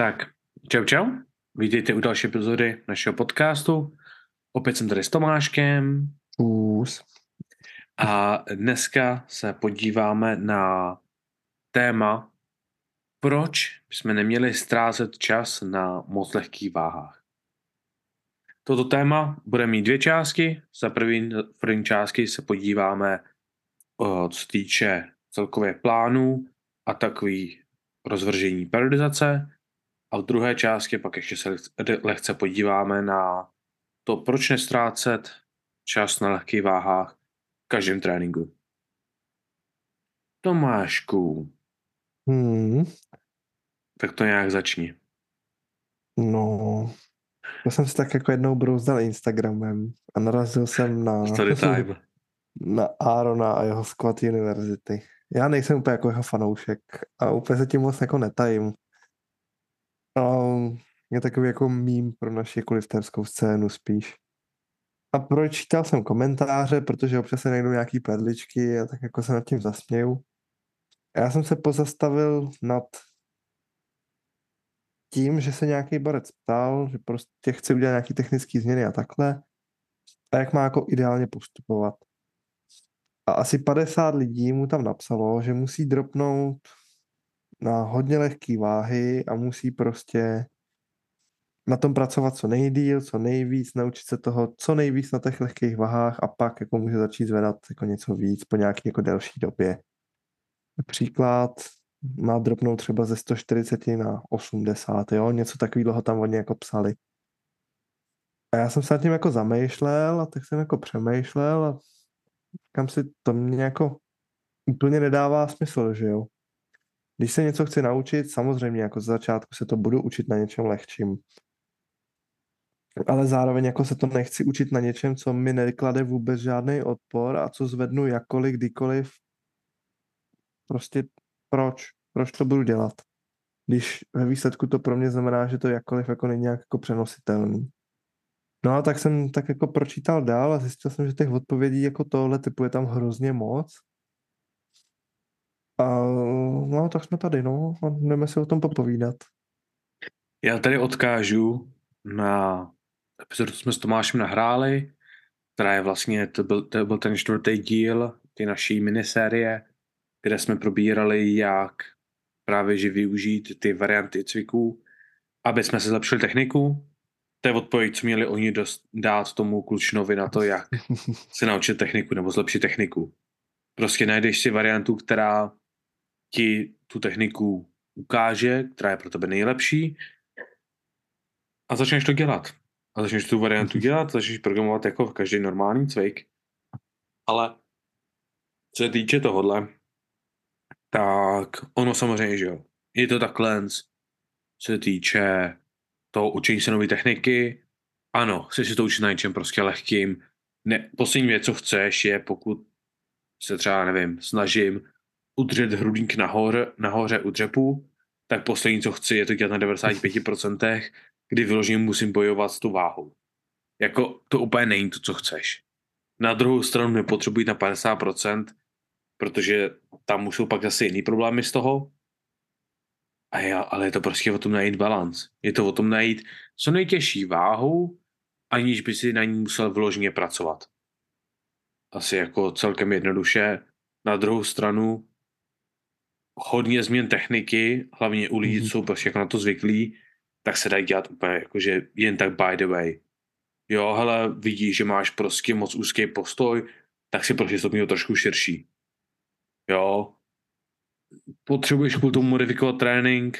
Tak, čau čau. Vítejte u další epizody našeho podcastu. Opět jsem tady s Tomáškem. Čus. A dneska se podíváme na téma, proč jsme neměli ztrácet čas na moc lehkých váhách. Toto téma bude mít dvě části. Za první, první části se podíváme, co se týče celkově plánů a takový rozvržení periodizace. A v druhé části pak ještě se lehce podíváme na to, proč nestrácet čas na lehkých váhách v každém tréninku. Tomášku, Hmm, tak to nějak začni. no, já jsem si tak jako jednou brouzdal Instagramem a narazil jsem na, Story time. na Arona a jeho Squat University. Já nejsem úplně jako jeho fanoušek a úplně se tím moc jako netajím. A je takový jako mím pro naši jako lifterskou scénu spíš. A pročítal jsem komentáře, protože občas se najdou nějaký perličky a tak jako se nad tím zasměju. A já jsem se pozastavil nad tím, že se nějaký borec ptal, že prostě chce udělat nějaký technické změny a takhle. A jak má jako ideálně postupovat. A asi 50 lidí mu tam napsalo, že musí dropnout na hodně lehké váhy a musí prostě na tom pracovat co nejdíl, co nejvíc, naučit se toho co nejvíc na těch lehkých váhách a pak jako může začít zvedat jako něco víc po nějaké jako delší době. Příklad má dropnout třeba ze 140 na 80, jo, něco takového tam oni jako psali. A já jsem se nad tím jako zamýšlel a tak jsem jako přemýšlel a kam si to mě jako úplně nedává smysl, že jo. Když se něco chci naučit, samozřejmě jako z začátku se to budu učit na něčem lehčím. Ale zároveň jako se to nechci učit na něčem, co mi neklade vůbec žádný odpor a co zvednu jakkoliv, kdykoliv. Prostě proč? Proč to budu dělat? Když ve výsledku to pro mě znamená, že to jakkoliv jako není nějak jako přenositelný. No a tak jsem tak jako pročítal dál a zjistil jsem, že těch odpovědí jako tohle typu je tam hrozně moc. A no, tak jsme tady, no, a jdeme si o tom popovídat. Já tady odkážu na epizodu, co jsme s Tomášem nahráli, která je vlastně, to byl, to byl ten čtvrtý díl ty naší minisérie, kde jsme probírali, jak právě že využít ty varianty cviků, aby jsme se zlepšili techniku. To je odpověď, co měli oni dost, dát tomu klučnovi na to, jak se naučit techniku nebo zlepšit techniku. Prostě najdeš si variantu, která ti tu techniku ukáže, která je pro tebe nejlepší a začneš to dělat. A začneš tu variantu dělat, začneš programovat jako každý normální cvik. Ale co se týče tohohle, tak ono samozřejmě, že jo. Je to takhle, co se týče toho učení se nové techniky. Ano, chci si to učit na něčem prostě lehkým. Ne, poslední věc, co chceš, je pokud se třeba, nevím, snažím udržet hrudník nahoře, nahoře u dřepu, tak poslední, co chci, je to dělat na 95%, kdy vyloženě musím bojovat s tou váhou. Jako to úplně není to, co chceš. Na druhou stranu nepotřebuji na 50%, protože tam už jsou pak zase jiný problémy z toho. A já, ale je to prostě o tom najít balans. Je to o tom najít co nejtěžší váhu, aniž by si na ní musel vložně pracovat. Asi jako celkem jednoduše. Na druhou stranu hodně změn techniky, hlavně u lidí, co jsou prostě jako na to zvyklí, tak se dají dělat úplně jakože jen tak by the way. Jo, hele, vidíš, že máš prostě moc úzký postoj, tak si prostě stopni trošku širší. Jo. Potřebuješ kvůli tomu modifikovat trénink?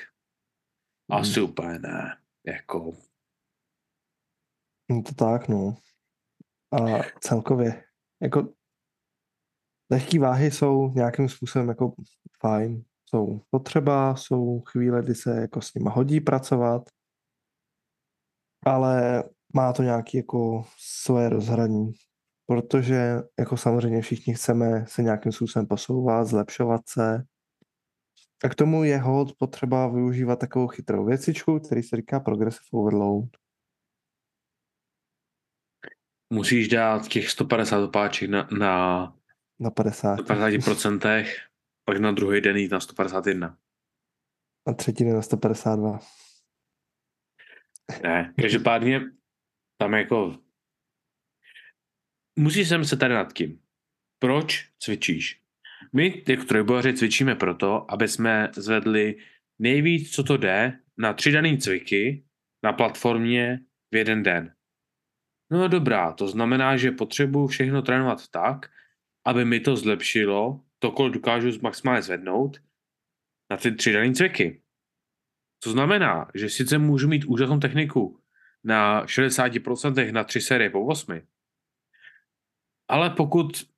Asi hmm. úplně ne. Jako. No to tak, no. A celkově, jako lehké váhy jsou nějakým způsobem jako fajn, jsou potřeba, jsou chvíle, kdy se jako s nima hodí pracovat, ale má to nějaké jako svoje rozhraní, protože jako samozřejmě všichni chceme se nějakým způsobem posouvat, zlepšovat se. A k tomu je hod potřeba využívat takovou chytrou věcičku, který se říká progressive overload. Musíš dát těch 150 opáček na, na, na 50. 50%, pak na druhý den jít na 151. A třetí den na 152. Ne, každopádně tam jako musíš sem se tady nad tím. Proč cvičíš? My, jako trojbojaři, cvičíme proto, aby jsme zvedli nejvíc, co to jde, na tři daný cviky na platformě v jeden den. No dobrá, to znamená, že potřebuji všechno trénovat tak, aby mi to zlepšilo, to, kolik dokážu maximálně zvednout, na ty tři daný cviky. To znamená, že sice můžu mít úžasnou techniku na 60% na tři série po 8, ale pokud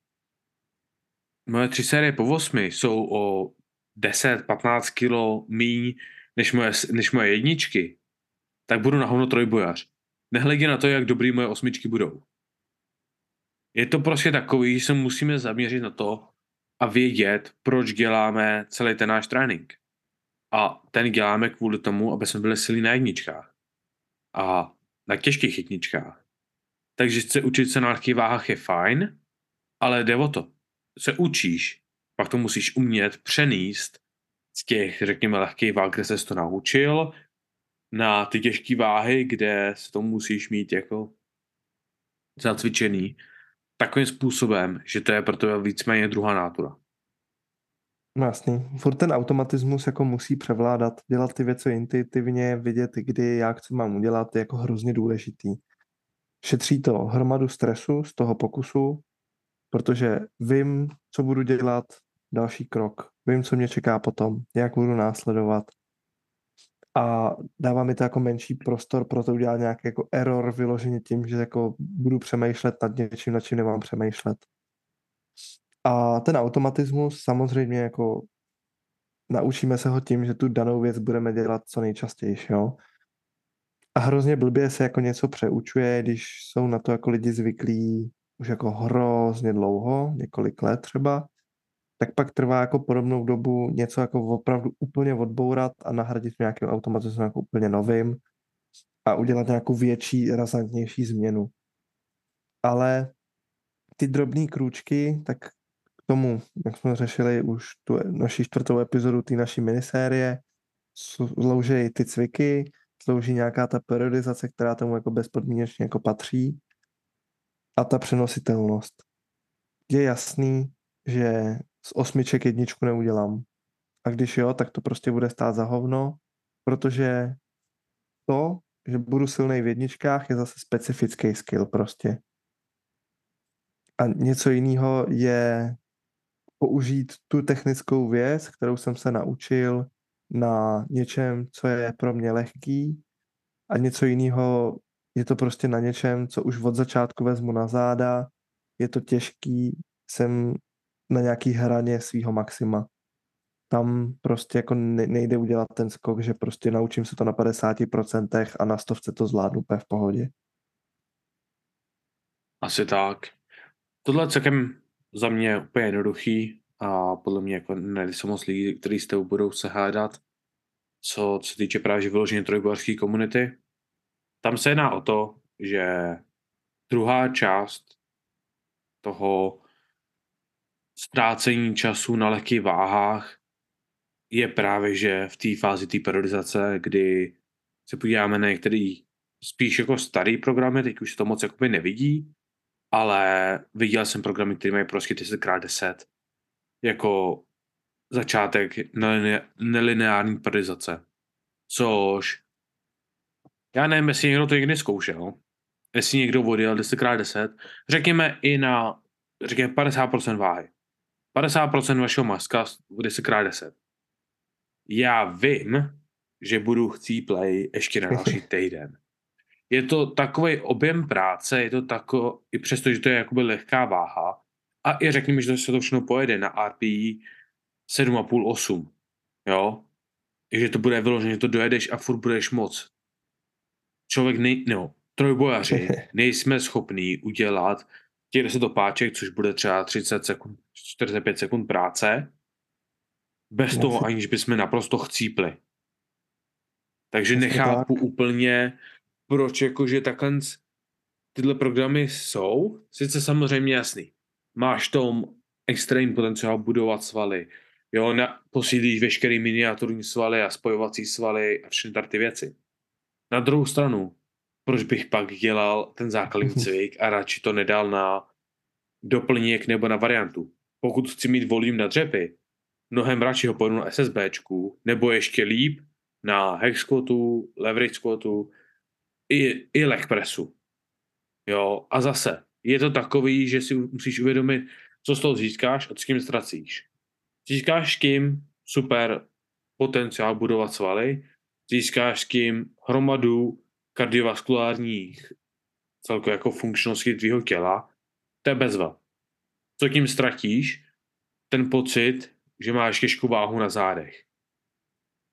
moje tři série po 8 jsou o 10-15 kilo míň než moje, než moje jedničky, tak budu na hovno trojbojař. Nehledě na to, jak dobrý moje osmičky budou. Je to prostě takový, že se musíme zaměřit na to a vědět, proč děláme celý ten náš trénink. A ten děláme kvůli tomu, aby jsme byli silní na jedničkách. A na těžkých jedničkách. Takže se učit se na lehkých váhách je fajn, ale jde o to. Se učíš, pak to musíš umět přenést z těch, řekněme, lehkých váh, kde se to naučil, na ty těžké váhy, kde se to musíš mít jako zacvičený takovým způsobem, že to je pro tebe víceméně druhá nátura. No jasný. Furt ten automatismus jako musí převládat. Dělat ty věci intuitivně, vidět, kdy, jak, co mám udělat, je jako hrozně důležitý. Šetří to hromadu stresu z toho pokusu, protože vím, co budu dělat, další krok. Vím, co mě čeká potom, jak budu následovat. A dává mi to jako menší prostor pro to udělat nějaký jako error vyloženě tím, že jako budu přemýšlet nad něčím, nad čím nemám přemýšlet. A ten automatismus samozřejmě jako naučíme se ho tím, že tu danou věc budeme dělat co nejčastěji, jo. A hrozně blbě se jako něco přeučuje, když jsou na to jako lidi zvyklí už jako hrozně dlouho, několik let třeba, tak pak trvá jako podobnou dobu něco jako opravdu úplně odbourat a nahradit nějakým automatismem jako úplně novým a udělat nějakou větší, razantnější změnu. Ale ty drobné krůčky, tak k tomu, jak jsme řešili už tu naší čtvrtou epizodu té naší minisérie, slouží ty cviky, slouží nějaká ta periodizace, která tomu jako bezpodmínečně jako patří a ta přenositelnost. Je jasný, že z osmiček jedničku neudělám. A když jo, tak to prostě bude stát za hovno, protože to, že budu silný v jedničkách, je zase specifický skill prostě. A něco jiného je použít tu technickou věc, kterou jsem se naučil na něčem, co je pro mě lehký a něco jiného je to prostě na něčem, co už od začátku vezmu na záda, je to těžký, jsem na nějaký hraně svého maxima. Tam prostě jako nejde udělat ten skok, že prostě naučím se to na 50% a na stovce to zvládnu úplně v pohodě. Asi tak. Tohle je celkem za mě úplně jednoduchý a podle mě jako nejsou moc lidí, kteří s tebou budou se hádat, co se týče právě vyloženě trojbojařské komunity. Tam se jedná o to, že druhá část toho ztrácení času na lehkých váhách je právě, že v té fázi té periodizace, kdy se podíváme na některý spíš jako starý programy, teď už to moc jakoby nevidí, ale viděl jsem programy, které mají prostě 10x10 jako začátek nelineární periodizace. Což já nevím, jestli někdo to někdy zkoušel, jestli někdo odjel 10x10, řekněme i na řekněme 50% váhy. 50% vašeho maska 10x10. Já vím, že budu chtít play ještě na další týden. Je to takový objem práce, je to tako, i přesto, že to je jakoby lehká váha, a i řekněme, že se to všechno pojede na RPI 7,5-8, jo, že to bude vyloženě, že to dojedeš a furt budeš moc. Člověk, nej, no, trojbojaři, nejsme schopní udělat těch 10 opáček, což bude třeba 30 sekund, 45 sekund práce, bez toho, aniž bychom naprosto chcípli. Takže nechápu tak. úplně, proč jakože takhle tyhle programy jsou. Sice samozřejmě jasný. Máš tom extrémní potenciál budovat svaly. Jo, na, posílíš veškerý miniaturní svaly a spojovací svaly a všechny ty věci. Na druhou stranu, proč bych pak dělal ten základní cvik a radši to nedal na doplněk nebo na variantu. Pokud chci mít volím na dřepy, mnohem radši ho pojdu na SSBčku, nebo ještě líp na hex squatu, leverage squatu i, i leg pressu. Jo, a zase, je to takový, že si musíš uvědomit, co z toho získáš a s kým ztracíš. Získáš s kým super potenciál budovat svaly, získáš s kým hromadu kardiovaskulárních celkově jako funkčnosti tvýho těla, to je bezva. Co tím ztratíš? Ten pocit, že máš těžkou váhu na zádech.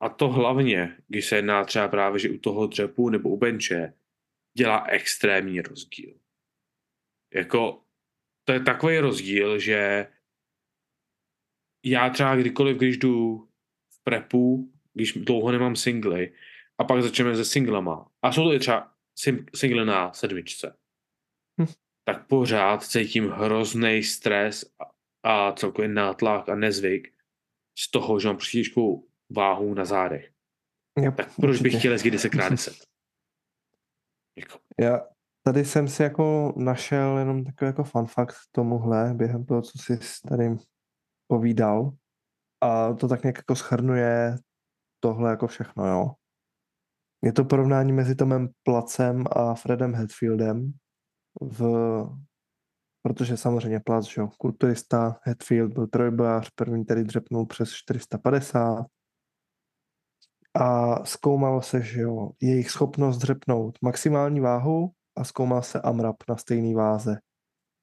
A to hlavně, když se jedná třeba právě, že u toho dřepu nebo u benče, dělá extrémní rozdíl. Jako, to je takový rozdíl, že já třeba kdykoliv, když jdu v prepu, když dlouho nemám singly, a pak začneme se singlama, a jsou to i třeba single na sedmičce, hm. tak pořád cítím hrozný stres a, celkově nátlak a nezvyk z toho, že mám příliš váhu na zádech. Yep, tak proč určitě. bych chtěl jezdit 10 x 10? Jako. Já tady jsem si jako našel jenom takový jako fun fact tomuhle během toho, co jsi tady povídal. A to tak nějak jako schrnuje tohle jako všechno, jo. Je to porovnání mezi Tomem Placem a Fredem Hetfieldem v protože samozřejmě Plac, že jo, kulturista, Hetfield byl trojbojář, první tady dřepnul přes 450 a zkoumalo se, že jo, jejich schopnost dřepnout maximální váhu a zkoumal se AMRAP na stejné váze.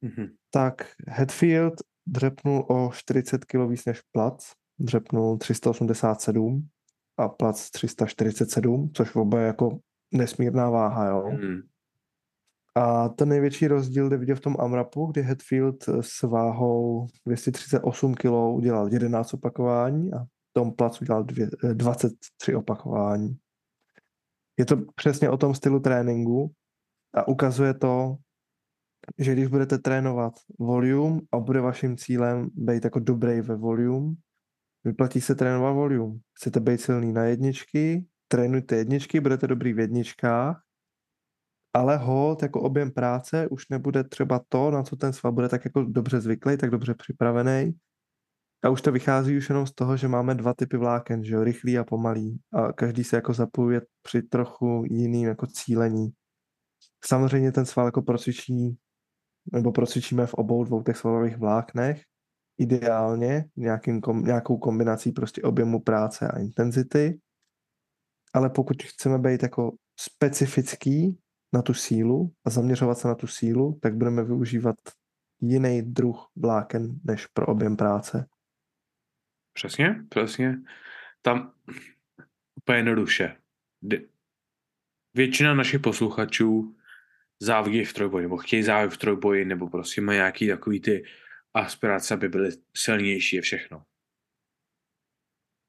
Mm-hmm. Tak Hetfield dřepnul o 40 kg víc než Plac, dřepnul 387 a Plac 347, což oba je jako nesmírná váha, jo. Mm. A ten největší rozdíl jde vidět v tom AMRAPu, kdy Hetfield s váhou 238 kg udělal 11 opakování a Tom Plac udělal dvě, 23 opakování. Je to přesně o tom stylu tréninku a ukazuje to, že když budete trénovat volume a bude vaším cílem být jako dobrý ve volume, vyplatí se trénovat volume. Chcete být silný na jedničky, trénujte jedničky, budete dobrý v jedničkách, ale hold jako objem práce už nebude třeba to, na co ten sval bude tak jako dobře zvyklý, tak dobře připravený. A už to vychází už jenom z toho, že máme dva typy vláken, že jo, rychlý a pomalý. A každý se jako zapojuje při trochu jiným jako cílení. Samozřejmě ten sval jako procvičí, nebo procvičíme v obou dvou těch svalových vláknech, ideálně nějakým, nějakou kombinací prostě objemu práce a intenzity. Ale pokud chceme být jako specifický na tu sílu a zaměřovat se na tu sílu, tak budeme využívat jiný druh vláken než pro objem práce. Přesně, přesně. Tam úplně jednoduše. Většina našich posluchačů závodí v trojboji, nebo chtějí závodit v trojboji, nebo prostě mají nějaký takový ty aspirace, aby byly silnější a všechno.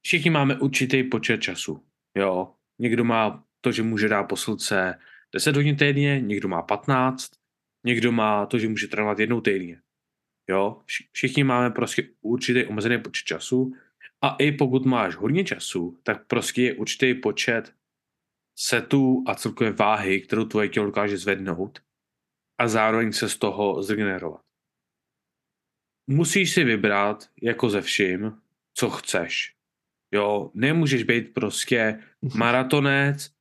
Všichni máme určitý počet času. Jo, někdo má to, že může dát posilce 10 hodin týdně, někdo má 15, někdo má to, že může trénovat jednou týdně. Jo, všichni máme prostě určitý omezený počet času a i pokud máš hodně času, tak prostě je určitý počet setů a celkové váhy, kterou tvoje tělo dokáže zvednout a zároveň se z toho zregenerovat. Musíš si vybrat jako ze vším, co chceš. Jo, nemůžeš být prostě mhm. maratonec,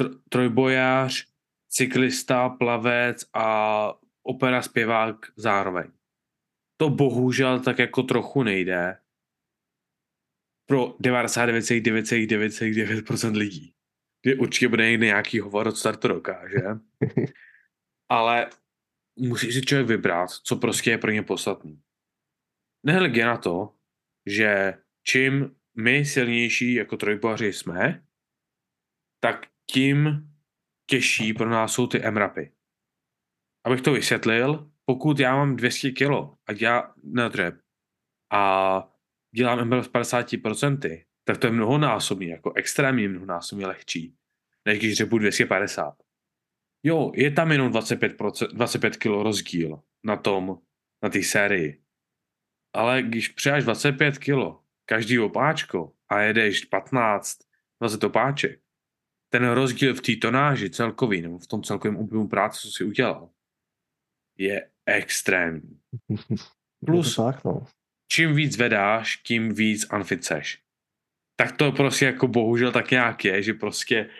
tr- trojbojář, cyklista, plavec a opera zpěvák zároveň. To bohužel tak jako trochu nejde pro 99,999% lidí. Kdy určitě bude někdy nějaký hovor od startu roka, že? Ale musí si člověk vybrat, co prostě je pro ně podstatný. Nehledě na to, že čím my silnější jako trojbohaři jsme, tak tím těžší pro nás jsou ty MRAPy. Abych to vysvětlil, pokud já mám 200 kg a já na dřeb a dělám MRAP v 50%, tak to je mnohonásobně, jako extrémně mnohonásobně lehčí, než když dřebu 250. Jo, je tam jenom 25%, 25 kg rozdíl na tom, na té sérii. Ale když přijáš 25 kg každý opáčko a jedeš 15, 20 opáček, ten rozdíl v té tonáži celkový, nebo v tom celkovém objemu práce, co si udělal, je extrémní. Plus, tak, no. čím víc vedáš, tím víc unfit seš. Tak to prostě jako bohužel tak nějak je, že prostě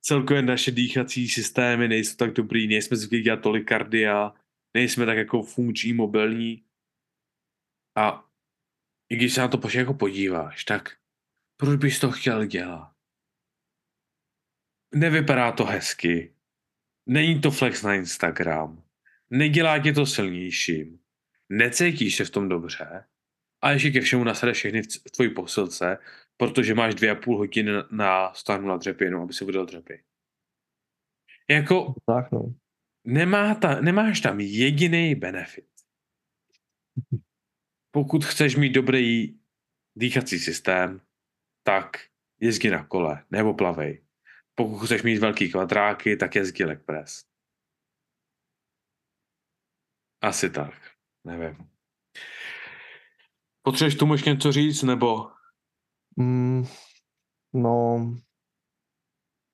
celkově naše dýchací systémy nejsou tak dobrý, nejsme zvyklí dělat tolik kardia, nejsme tak jako funkční, mobilní. A i když se na to jako podíváš, tak proč bys to chtěl dělat? Nevypadá to hezky. Není to flex na Instagram. Nedělá tě to silnějším. Necítíš se v tom dobře. A ještě ke všemu nasede všechny v tvojí posilce, protože máš dvě a půl hodiny na stáhnu na dřepinu, aby si vydal dřepy. Jako, tak, no. nemá ta, nemáš tam jediný benefit. Pokud chceš mít dobrý dýchací systém, tak jezdi na kole nebo plavej. Pokud chceš mít velký kvadráky, tak jezdi leg press. Asi tak. Nevím. Potřebuješ tomu ještě něco říct, nebo? Mm, no,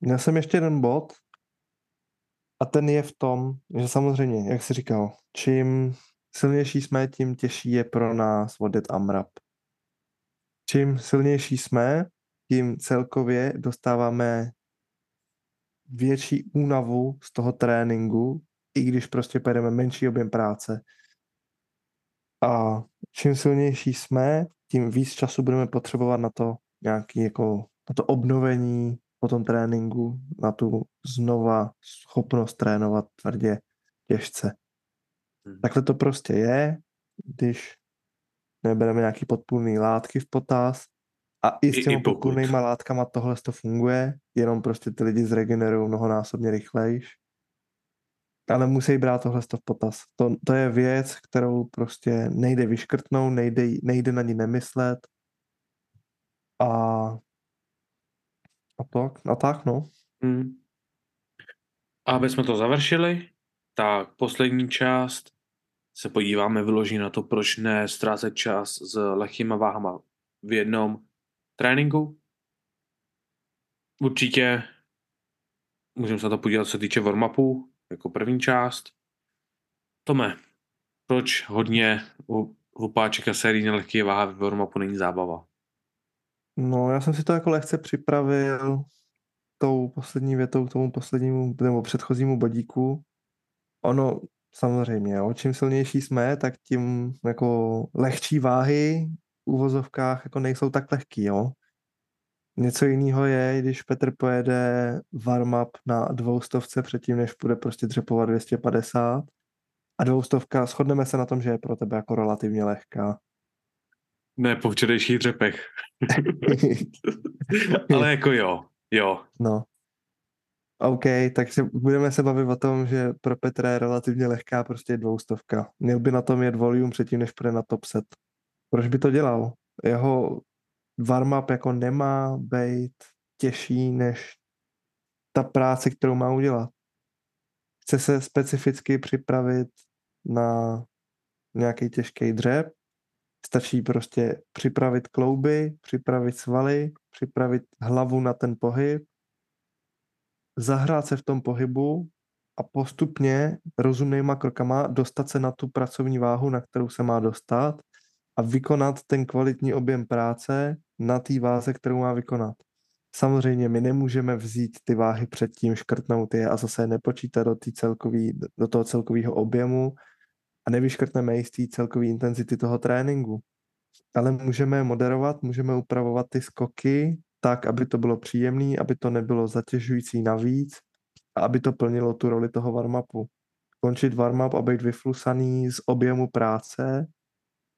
měl jsem ještě jeden bod a ten je v tom, že samozřejmě, jak jsi říkal, čím silnější jsme, tím těžší je pro nás vodit AMRAP. Čím silnější jsme, tím celkově dostáváme větší únavu z toho tréninku, i když prostě pojedeme menší objem práce. A čím silnější jsme, tím víc času budeme potřebovat na to nějaký jako na to obnovení po tom tréninku, na tu znova schopnost trénovat tvrdě, těžce. Hmm. Takhle to prostě je, když nebereme nějaký podpůrný látky v potaz a i s těmi podpůrnýma látkama tohle to funguje, jenom prostě ty lidi zregenerují mnohonásobně rychlejš. Ale musí brát tohle v potaz. To, to je věc, kterou prostě nejde vyškrtnout, nejde, nejde na ní nemyslet. A, a, to, a tak, no. Hmm. Aby jsme to završili, tak poslední část se podíváme vyloží na to, proč ne ztrácet čas s lehkýma váhama v jednom tréninku. Určitě můžeme se na to podívat, co se týče warm jako první část. Tome, proč hodně u, u páčeka sérii lehké váha v warm není zábava? No, já jsem si to jako lehce připravil tou poslední větou k tomu poslednímu nebo předchozímu bodíku. Ono samozřejmě, jo, čím silnější jsme, tak tím jako lehčí váhy v úvozovkách jako nejsou tak lehký, jo. Něco jiného je, když Petr pojede warm-up na dvoustovce předtím, než bude prostě dřepovat 250 a dvoustovka, shodneme se na tom, že je pro tebe jako relativně lehká. Ne, po včerejších dřepech. Ale jako jo, jo. No. OK, takže budeme se bavit o tom, že pro Petra je relativně lehká prostě dvoustovka. Měl by na tom jet volume předtím, než půjde na top set. Proč by to dělal? Jeho warm-up jako nemá být těžší než ta práce, kterou má udělat. Chce se specificky připravit na nějaký těžký dřep, stačí prostě připravit klouby, připravit svaly, připravit hlavu na ten pohyb, zahrát se v tom pohybu a postupně rozumnýma krokama dostat se na tu pracovní váhu, na kterou se má dostat a vykonat ten kvalitní objem práce na té váze, kterou má vykonat. Samozřejmě my nemůžeme vzít ty váhy předtím, škrtnout je a zase nepočítat do, celkový, do toho celkového objemu a nevyškrtneme jistý celkový intenzity toho tréninku. Ale můžeme moderovat, můžeme upravovat ty skoky tak, aby to bylo příjemné, aby to nebylo zatěžující navíc a aby to plnilo tu roli toho warm-upu. Končit warm-up a být vyflusaný z objemu práce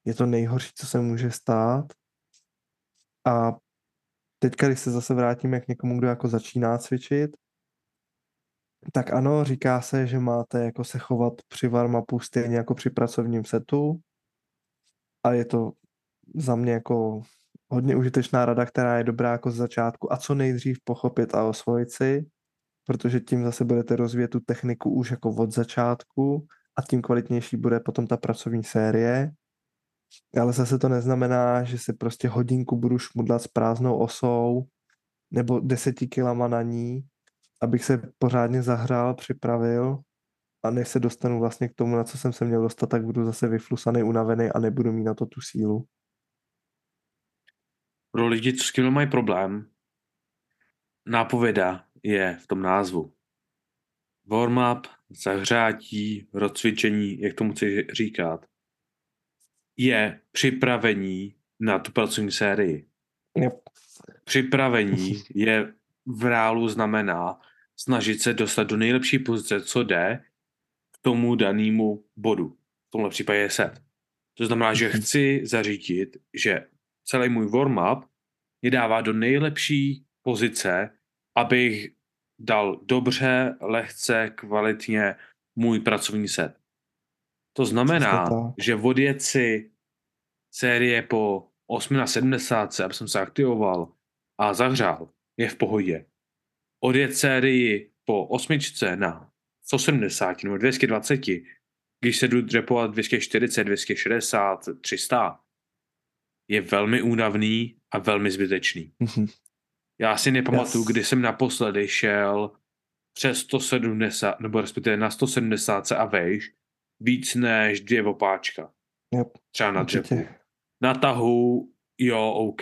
je to nejhorší, co se může stát. A teďka, když se zase vrátíme k někomu, kdo jako začíná cvičit, tak ano, říká se, že máte jako se chovat při warm-upu stejně jako při pracovním setu, a je to za mě jako hodně užitečná rada, která je dobrá jako z začátku a co nejdřív pochopit a osvojit si, protože tím zase budete rozvíjet tu techniku už jako od začátku a tím kvalitnější bude potom ta pracovní série. Ale zase to neznamená, že si prostě hodinku budu šmudlat s prázdnou osou nebo deseti kilama na ní abych se pořádně zahrál, připravil a než se dostanu vlastně k tomu, na co jsem se měl dostat, tak budu zase vyflusaný, unavený a nebudu mít na to tu sílu. Pro lidi, co s tím mají problém, nápověda je v tom názvu. Warm-up, zahřátí, rozcvičení, jak tomu chci říkat, je připravení na tu pracovní sérii. Yep. Připravení je v reálu znamená snažit se dostat do nejlepší pozice, co jde k tomu danému bodu. V tomhle případě je set. To znamená, že chci zařídit, že celý můj warm-up mě dává do nejlepší pozice, abych dal dobře, lehce, kvalitně můj pracovní set. To znamená, tak. že odjet si série po 8 na 70, aby jsem se aktivoval a zahřál, je v pohodě. Odjet sérii po osmičce na 170 nebo 220, když se jdu dřepovat 240, 260, 300, je velmi únavný a velmi zbytečný. Mhm. Já si nepamatuju, Yes. kdy jsem naposledy šel přes 170, nebo respektive na 170 a vejš, víc než dvě opáčka. Yep, Třeba na dřepu. Na tahu, jo, OK.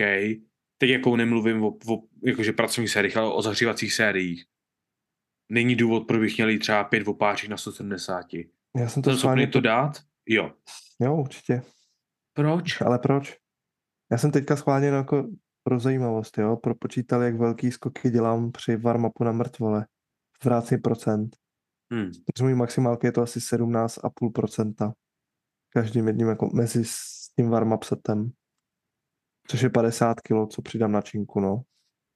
Teď jako nemluvím o, o jakože pracovních sériích, ale o zahřívacích sériích. Není důvod, proč bych měl jít třeba pět opáček na 170. Já jsem to Jsem schopný to dát? Jo. Jo, určitě. Proč? Ale proč? Já jsem teďka schválně no jako pro zajímavost, jo, propočítal, jak velký skoky dělám při warm-upu na mrtvole. V rámci procent. Hmm. Z můj maximálky je to asi 17,5%. Každým jedním jako mezi s tím warm-up setem. Což je 50 kg, co přidám na činku, no.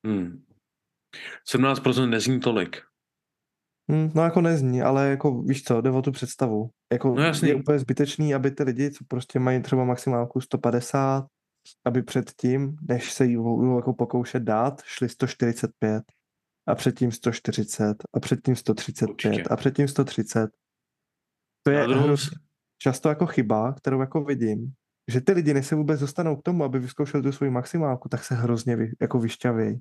Hmm. 17% nezní tolik. Hm, no jako nezní, ale jako víš co, jde o tu představu. Jako No jasný. je úplně zbytečný, aby ty lidi, co prostě mají třeba maximálku 150, aby předtím, než se jí budou jako pokoušet dát, šli 145 a předtím 140 a předtím 135 Určitě. a předtím 130. To je druhou často jako chyba, kterou jako vidím, že ty lidi, než se vůbec dostanou k tomu, aby vyzkoušeli tu svoji maximálku, tak se hrozně vy, jako vyšťavějí.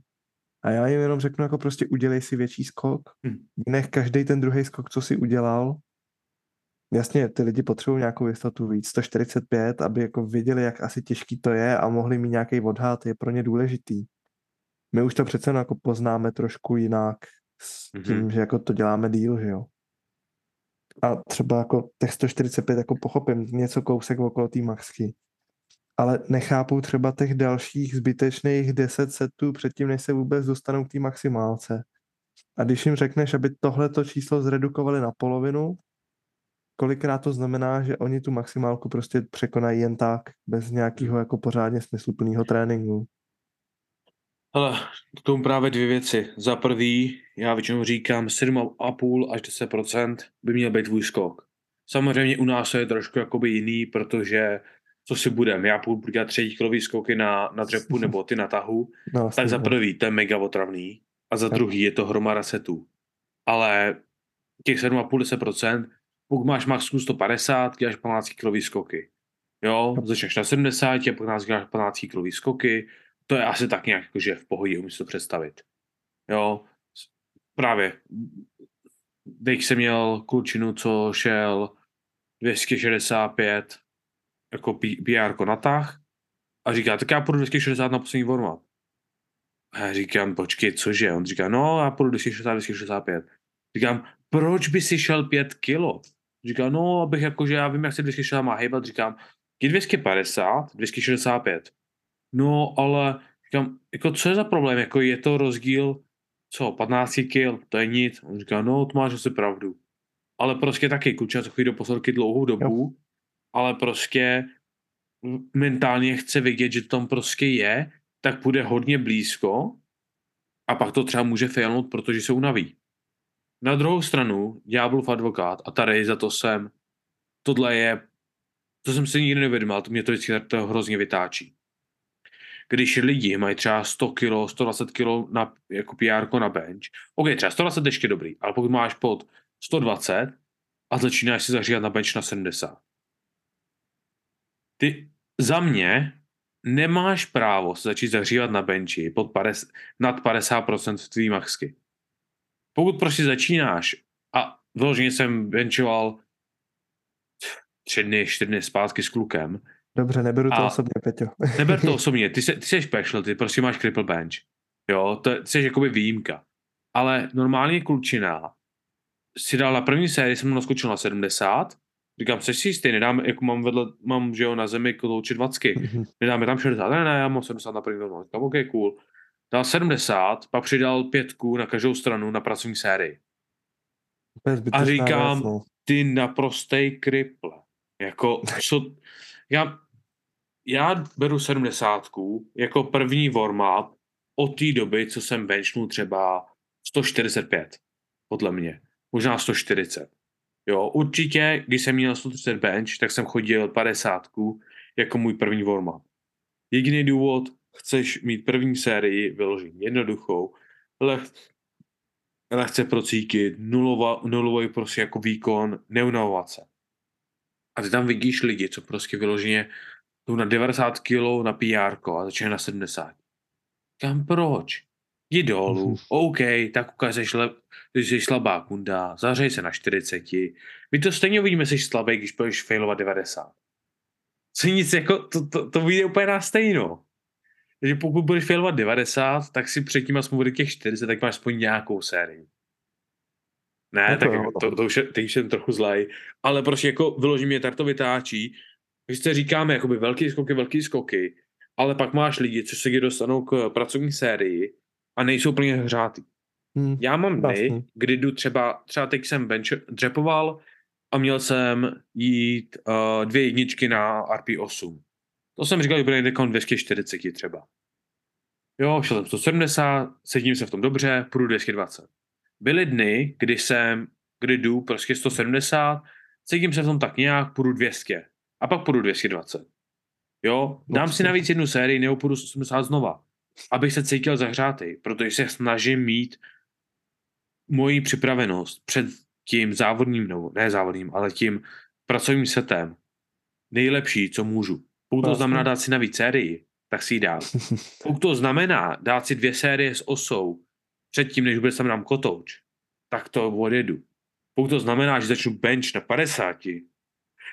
A já jim jenom řeknu, jako prostě udělej si větší skok, Hm. nech každý ten druhý skok, co si udělal. Jasně, ty lidi potřebují nějakou jistotu víc, 145, aby jako věděli, jak asi těžký to je a mohli mít nějaký odhad, je pro ně důležitý. My už to přece jako poznáme trošku jinak s Mhm. tím, že jako to děláme díl, že jo. A třeba jako těch 145 jako pochopím, něco kousek okolo té maxky. Ale nechápu třeba těch dalších zbytečných 10 setů předtím, než se vůbec dostanou k té maximálce. A když jim řekneš, aby tohleto číslo zredukovali na polovinu, kolikrát to znamená, že oni tu maximálku prostě překonají jen tak, bez nějakého jako pořádně smysluplného tréninku. Hele, k tomu právě dvě věci. Za prvý, já většinou říkám 7,5 až 10% by měl být tvůj skok. Samozřejmě u nás to je trošku jakoby jiný, protože co si budem, já budu dělat třetí skoky na, na dřepu nebo ty na tahu, No, tak za jasně, prvý to je mega otravný a za druhý je to hromada setů. Ale těch 7,5-10%, pokud máš maxku 150, děláš 15 kilový skoky. Jo, začneš na 70 a pak nás děláš 15 kilový skoky, to je asi tak nějak jakože v pohodě, umíš to představit. Jo, právě. Teď jsem měl klučinu, co šel 265 jako PR na tah a říká, tak já půjdu 260 na poslední warm A já říkám, počkej, cože? On říká, no, já půjdu 260, 265. Říkám, proč by si šel 5 kilo? Říká, no, abych jakože, já vím, jak se 260 má hejbat. Říkám, je 250, 265. No, ale říkám, jako co je za problém? Jako je to rozdíl, co, 15 kil, to je nic. On říká, no, to máš asi pravdu. Ale prostě taky, kuča, co chodí do posilky dlouhou dobu, ale prostě mentálně chce vidět, že tam prostě je, tak půjde hodně blízko a pak to třeba může failnout, protože se unaví. Na druhou stranu, ďáblův advokát, a tady za to jsem, tohle je, to jsem si nikdy nevědomil, to mě to vždycky to hrozně vytáčí. Když lidi mají třeba 100 kg, 120 kg na, jako PR na bench, OK, třeba 120 ještě dobrý, ale pokud máš pod 120 a začínáš si zahřívat na bench na 70. Ty za mě nemáš právo se začít zahřívat na benchi pod 50, nad 50% tvý maxky. Pokud prostě začínáš a vyloženě jsem benchoval tři dny, čtyři dny zpátky s klukem. Dobře, neberu to A- osobně, Peťo. Neber to osobně, ty, se, ty jsi special, ty prostě máš cripple bench. Jo, to, ty jsi jakoby výjimka. Ale normálně klučina si dal na první sérii, jsem mu naskočil na 70, říkám, jsi si jistý, nedám, jako mám vedle, mám, že jo, na zemi kotouči 20, nedáme tam 60, ne, ne, já mám 70 na první rovnou. Říkám, OK, cool. Dal 70, pak přidal pětku na každou stranu na pracovní sérii. Zbytečná říkám- no. Ty naprostej kriple. Jako, co, já, já beru 70 jako první warm-up od té doby, co jsem benchnul třeba 145, podle mě. Možná 140. Jo, určitě, když jsem měl 130 bench, tak jsem chodil 50 jako můj první warm-up. Jediný důvod, chceš mít první sérii vyložení jednoduchou, leh, lehce procítit, nulova, nulový prostě jako výkon, neunavovat se. A ty tam vidíš lidi, co prostě vyloženě jdou na 90 kg na PR a začínají na 70. Kam proč? Jdi dolů, OK, tak ukážeš, le, že jsi slabá kunda, zařej se na 40. My to stejně uvidíme, že jsi slabý, když budeš failovat 90. Co nic, jako, to, to, to vyjde úplně na stejno. Takže pokud budeš failovat 90, tak si předtím aspoň bude těch 40, tak máš aspoň nějakou sérii. Ne, Jako tak jo, jako, no. to, to, už je, teď už jsem trochu zlej, ale prostě jako vyloženě tak to vytáčí, když se říkáme jakoby velký skoky, velký skoky, ale pak máš lidi, co se dostanou k pracovní sérii a nejsou plně hřátý. Hm, Já mám dny, Jasný. kdy jdu třeba, třeba teď jsem bench dřepoval a měl jsem jít uh, dvě jedničky na RP8. To jsem říkal, že bude někde kolem 240 třeba. Jo, šel jsem 170, sedím se v tom dobře, půjdu 220. Byly dny, kdy jsem, kdy jdu prostě 170, sedím se v tom tak nějak, půjdu 200. A pak půjdu 220. Jo, dám si navíc jednu sérii, nebo půjdu 180 znova. Abych se cítil zahřátý, protože se snažím mít moji připravenost před tím závodním, nebo ne závodním, ale tím pracovním setem nejlepší, co můžu. Pokud to znamená dát si navíc sérii, tak si ji dám. Pokud to znamená dát si dvě série s osou předtím, než vůbec tam dám kotouč, tak to odjedu. Pokud to znamená, že začnu bench na 50,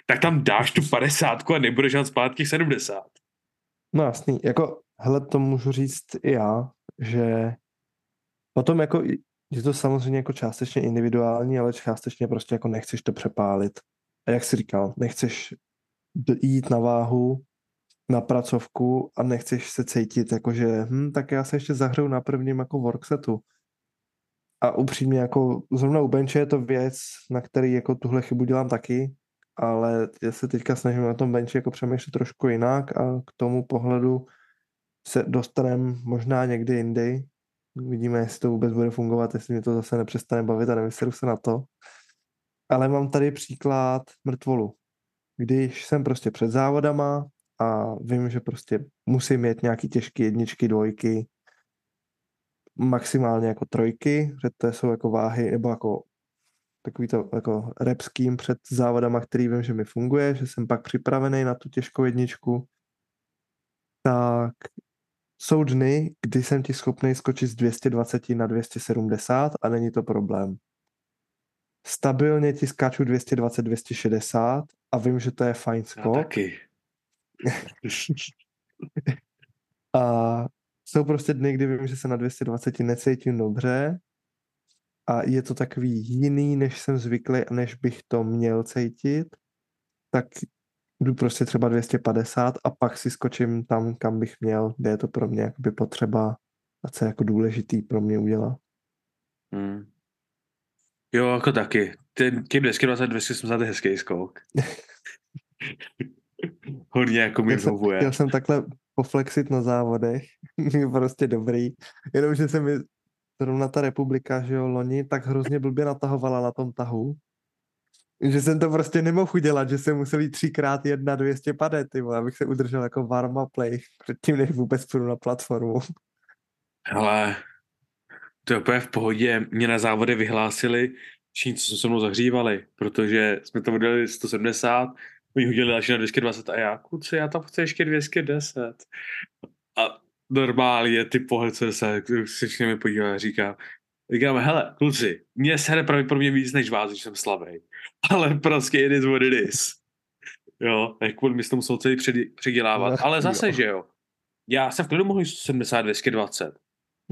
tak tam dáš tu 50 a nebudeš dát zpátky 70. No jasný, jako, hele, to můžu říct i já, že potom jako, je to samozřejmě jako částečně individuální, ale částečně prostě jako nechceš to přepálit. A jak jsi říkal, nechceš jít na váhu, na pracovku a nechceš se cítit jako, že hm, tak já se ještě zahraju na prvním jako worksetu. A upřímně jako zrovna u benche je to věc, na který jako tuhle chybu dělám taky, ale já se teďka snažím na tom benchi jako přemýšlet trošku jinak a k tomu pohledu se dostaneme možná někdy jindy. Uvidíme, jestli to vůbec bude fungovat, jestli mě to zase nepřestane bavit a nevyseru se na to. Ale mám tady příklad mrtvolu. Když jsem prostě před závodama a vím, že prostě musím mít nějaký těžké jedničky, dvojky, maximálně jako trojky, že to jsou jako váhy, nebo jako takový to jako rep scheme před závodama, který vím, že mi funguje, že jsem pak připravený na tu těžkou jedničku, tak jsou dny, kdy jsem ti schopný skočit z 220 na 270 a není to problém. Stabilně ti skáču 220, 260 a vím, že to je fajn Já skok. taky. A jsou prostě dny, kdy vím, že se na 220 necítím dobře a je to takový jiný, než jsem zvyklý a než bych to měl cítit, tak jdu prostě třeba 250 a pak si skočím tam, kam bych měl, kde je to pro mě jakoby potřeba a co je jako důležitý pro mě udělat. Hmm. Jo, jako taky. Ten tím 220, 280 je hezký skok. Hodně jako mi vyhovuje. chtěl jsem takhle poflexit na závodech, prostě dobrý, jenomže se mi zrovna ta republika, že jo, loni, tak hrozně blbě natahovala na tom tahu, že jsem to prostě nemohl udělat, že jsem musel jít třikrát jedna 200 padet, ty vole, abych se udržel jako warm play předtím, než vůbec půjdu na platformu. Ale to je úplně v pohodě. Mě na závody vyhlásili všichni, co se se mnou zahřívali, protože jsme to udělali 170, oni hodili další na 220 a já, kuci, já tam chci ještě 210. A normálně ty pohled se se si mi podívá a říká, Říkáme, hele, kluci, mě se pravděpodobně víc než vás, když jsem slabý. Ale prostě it is what it is. Jo, tak kvůli mi to musel celý předělávat. No, ale zase, že jo. Já jsem v klidu mohl 70, 220.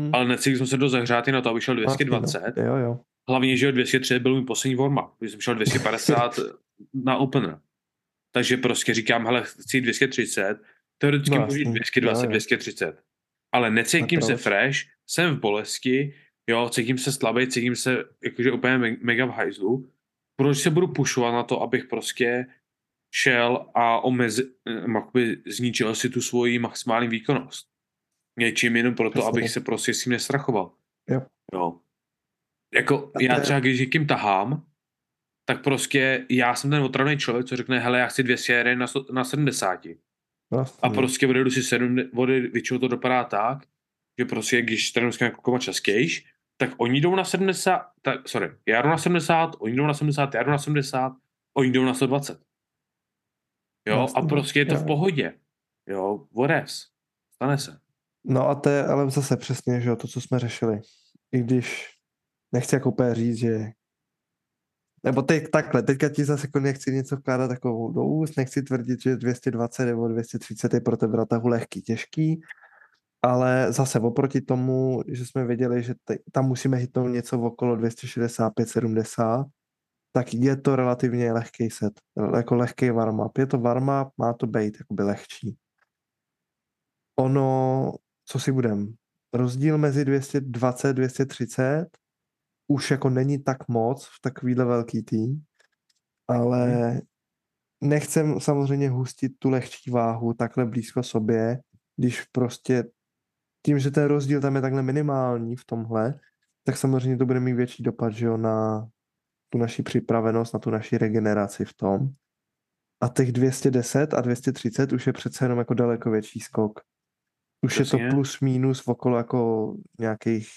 Hm. Ale necítil jsem se do zahřátý na to, aby šel Vlastně, 220. No. Jo, jo. Hlavně, že jo, 203 byl můj poslední warm-up, když jsem šel 250 na opener. Takže prostě říkám, hele, chci 230, teoreticky No, můžu jít jasný. 220, Jo, jo. 230. Ale necítím se fresh, jsem v bolesti, jo, cítím se slabý, cítím se jakože úplně me- mega v hajzlu. Proč se budu pušovat na to, abych prostě šel a omezi, eh, zničil si tu svoji maximální výkonnost. Něčím jenom proto, Přesně abych tak. se prostě s tím nestrachoval. Jo. Jo. Jako A já třeba, když někým tahám, tak prostě já jsem ten otravný člověk, co řekne, hele, já chci 200 jaren na, sto- na 70. Vlastně. A prostě odjedu si 7 vody, většinou to dopadá tak, že prostě, když trénuji s klukama častějš, tak oni jdou na 70, tak, sorry, já jdu na 70, oni jdou na 70, já jdu na 70, oni jdou na 120. Jo, Jasně, a prostě je to v pohodě. Jo, whateves. Stane se. No a to je ale zase přesně, že to, co jsme řešili. I když nechci jako úplně říct, že nebo teď takhle, teďka ti zase jako nechci něco vkládat takovou do úst, nechci tvrdit, že 220 nebo 230 je pro tebe na tahu lehký, těžký, ale zase oproti tomu, že jsme věděli, že te, tam musíme hitnout něco v okolo 265-70, tak je to relativně lehký set, jako lehký warm-up. Je to warm-up, má to být jakoby lehčí. Ono, co si budem, rozdíl mezi 220 230 už jako není tak moc v takovýhle velký tým, ale nechcem samozřejmě hustit tu lehčí váhu takhle blízko sobě, když prostě tím, že ten rozdíl tam je takhle minimální v tomhle, tak samozřejmě to bude mít větší dopad, že jo, na tu naši připravenost, na tu naši regeneraci v tom. A těch 210 a 230 už je přece jenom jako daleko větší skok. Už je Přesně. to plus minus v okolo jako nějakých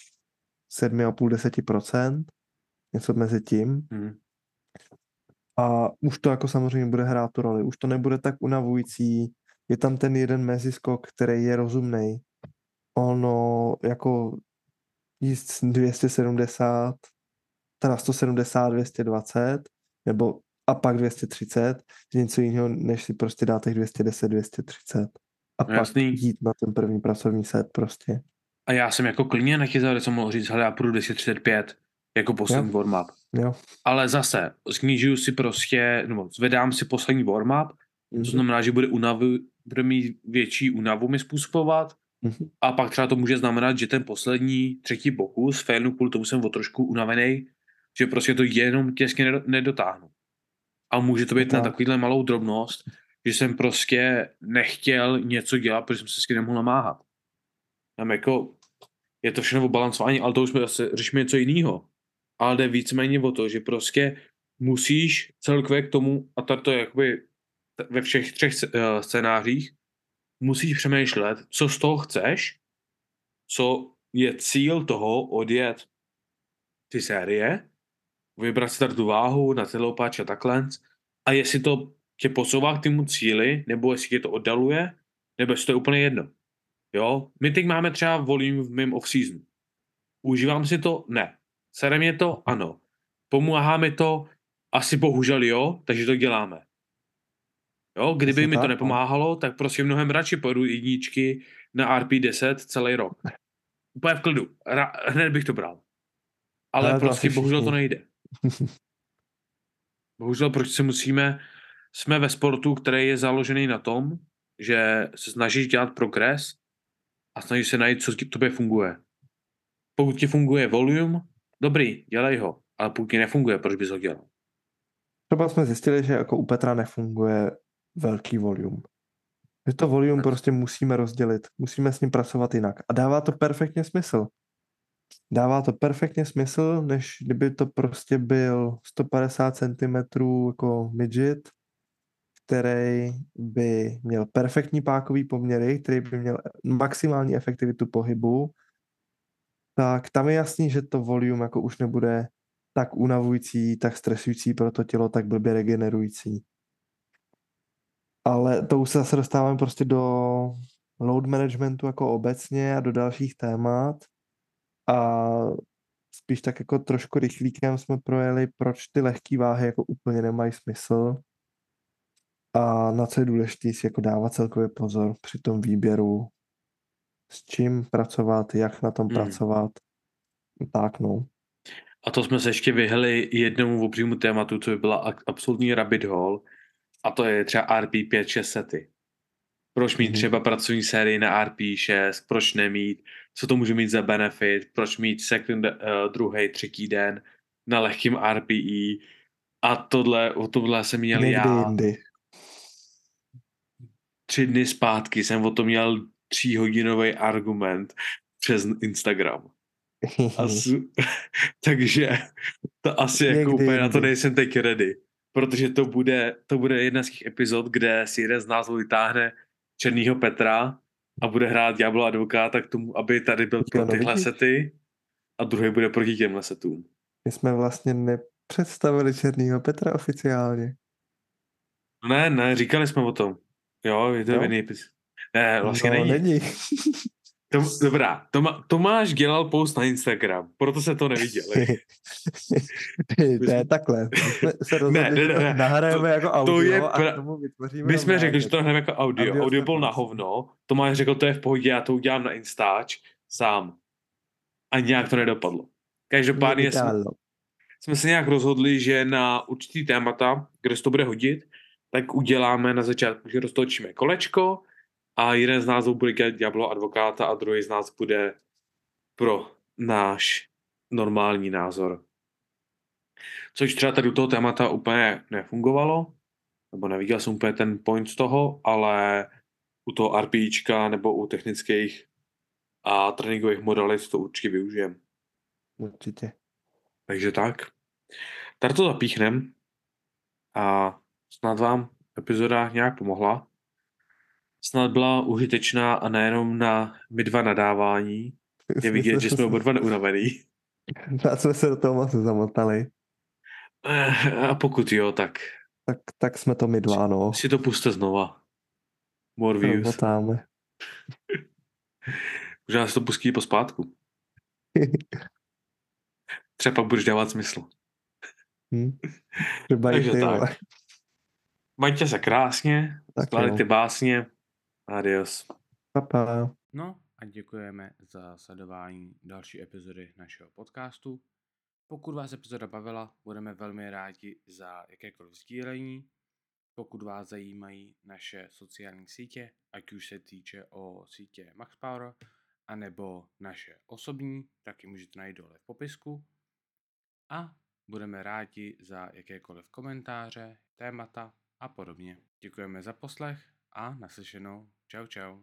7,5-10%, něco mezi tím. Hm. A už to jako samozřejmě bude hrát tu roli. Už to nebude tak unavující. Je tam ten jeden meziskok, který je rozumný. Ono jako jíst 270, teda 170, 220, nebo a pak 230, je něco jiného, než si prostě dát těch 210, 230. A No pak jasný. jít na ten první pracovní set prostě. A já jsem jako klidně na chyzavě, co mohl říct, hele, já půjdu 235 jako poslední Jo. warm-up. Jo. Ale zase, snížuju si prostě, nebo zvedám si poslední warm-up, Mhm. to znamená, že bude, unavu, bude mít větší únavu mi způsobovat Mhm. a pak třeba to může znamenat, že ten poslední třetí pokus, failnu kvůli tomu jsem o trošku unavený, že prostě to jenom těsně nedo- nedotáhnu. A může to být na Tak. takovýhle malou drobnost, že jsem prostě nechtěl něco dělat, protože jsem se s tím nemohl namáhat. Tam jako, je to všechno o balancování, ale to už jsme zase řešíme něco jiného. Ale jde víceméně o to, že prostě musíš celkově k tomu, a to, to je jakoby ve všech třech eh, scénářích, musíš přemýšlet, co z toho chceš, co je cíl toho odjet ty série, vybrat si tady tu váhu na celopáč a takhle, a jestli to tě posouvá k tomu cíli, nebo jestli tě to oddaluje, nebo jestli to je úplně jedno. Jo, my teď máme třeba volume v mém off-season. Užívám si to? Ne. Sere mě to? Ano. Pomáhá mi to? Asi bohužel jo, takže to děláme. Jo, kdyby mi to tak, no. nepomáhalo, tak prostě mnohem radši pojedu jedničky na RP10 celý rok. Úplně v klidu. Ra- hned bych to bral. Ale to prostě bohužel to nejde. Bohužel, proč se musíme, jsme ve sportu, který je založený na tom, že se snažíš dělat progres a snažíš se najít, co ti tobě funguje. Pokud ti funguje volume, dobrý, dělej ho, ale pokud ti nefunguje, proč bys ho dělal? Třeba jsme zjistili, že jako u Petra nefunguje velký volume. Že to volume prostě musíme rozdělit. Musíme s ním pracovat jinak. A dává to perfektně smysl. Dává to perfektně smysl, než kdyby to prostě byl 150 cm jako midget, který by měl perfektní pákový poměry, který by měl maximální efektivitu pohybu, tak tam je jasný, že to volume jako už nebude tak unavující, tak stresující pro to tělo, tak blbě regenerující. Ale to už se zase dostáváme prostě do load managementu jako obecně a do dalších témat. A spíš tak jako trošku rychlíkem jsme projeli, proč ty lehké váhy jako úplně nemají smysl a na co je důležité si jako dávat celkově pozor při tom výběru, s čím pracovat, jak na tom Hmm. pracovat, tak no. A to jsme se ještě vyhli jednomu obřímu tématu, co by byla absolutní rabbit hole, a to je třeba RP5 6 sety. Proč mít Mhm. třeba pracovní sérii na RP6, proč nemít, co to může mít za benefit, proč mít second, uh, druhý, třetí den na lehkým RPE. A tohle, o tohle jsem měl Někdy já jindy. Tři dny zpátky, jsem o tom měl tříhodinový argument přes Instagram. Asi, takže to asi jako Někdy úplně na to nejsem teď ready. Protože to bude, to bude jedna z těch epizod, kde si jeden z nás vytáhne Černýho Petra a bude hrát Diablo advokáta k tomu, aby tady byl pro tyhle sety a druhý bude proti těmhle setům. My jsme vlastně nepředstavili Černýho Petra oficiálně. Ne, ne, říkali jsme o tom. Jo, je to Jo? epizodě. Ne, vlastně no, není. není. To, dobrá, Toma, Tomáš dělal post na Instagram, proto se to neviděli. ne, takhle. My se rozhodli, Ne, ne, to ne, nahrajeme jako audio je a pra- k tomu vytvoříme My jsme řekli, že to hrajeme jako audio. Audio Audio, byl na hovno. Tomáš řekl, to je v pohodě, já to udělám na Instač sám. A nějak to nedopadlo. Každopádně jsme, jsme se nějak rozhodli, že na určitý témata, kde se to bude hodit, tak uděláme na začátku, že roztočíme kolečko a jeden z nás bude dělat Diablo advokáta a druhý z nás bude pro náš normální názor. Což třeba tady u toho témata úplně nefungovalo, nebo neviděl jsem úplně ten point z toho, ale u toho RPIčka nebo u technických a tréninkových modalit to určitě využijem. Určitě. Takže tak. Tady to zapíchnem a snad vám epizoda nějak pomohla. Snad byla užitečná a nejenom na my dva nadávání. Je vidět, že jsme oba dva neunavený. Na co jsme se do toho moc zamotali. Eh, A pokud jo, tak Tak, tak jsme to my dva, no. si to puste znova. More views. Robotáme. Možná si to pustí po zpátku. Třeba pak budeš dávat smysl. Hm? Třeba Takže tak. Majte se krásně, Tak skládejte básně. Adios. Pa, pa. No a děkujeme za sledování další epizody našeho podcastu. Pokud vás epizoda bavila, budeme velmi rádi za jakékoliv sdílení. Pokud vás zajímají naše sociální sítě, ať už se týče o sítě MaxPower, anebo naše osobní, tak ji můžete najít dole v popisku. A budeme rádi za jakékoliv komentáře, témata a podobně. Děkujeme za poslech a naslyšenou. Čau čau.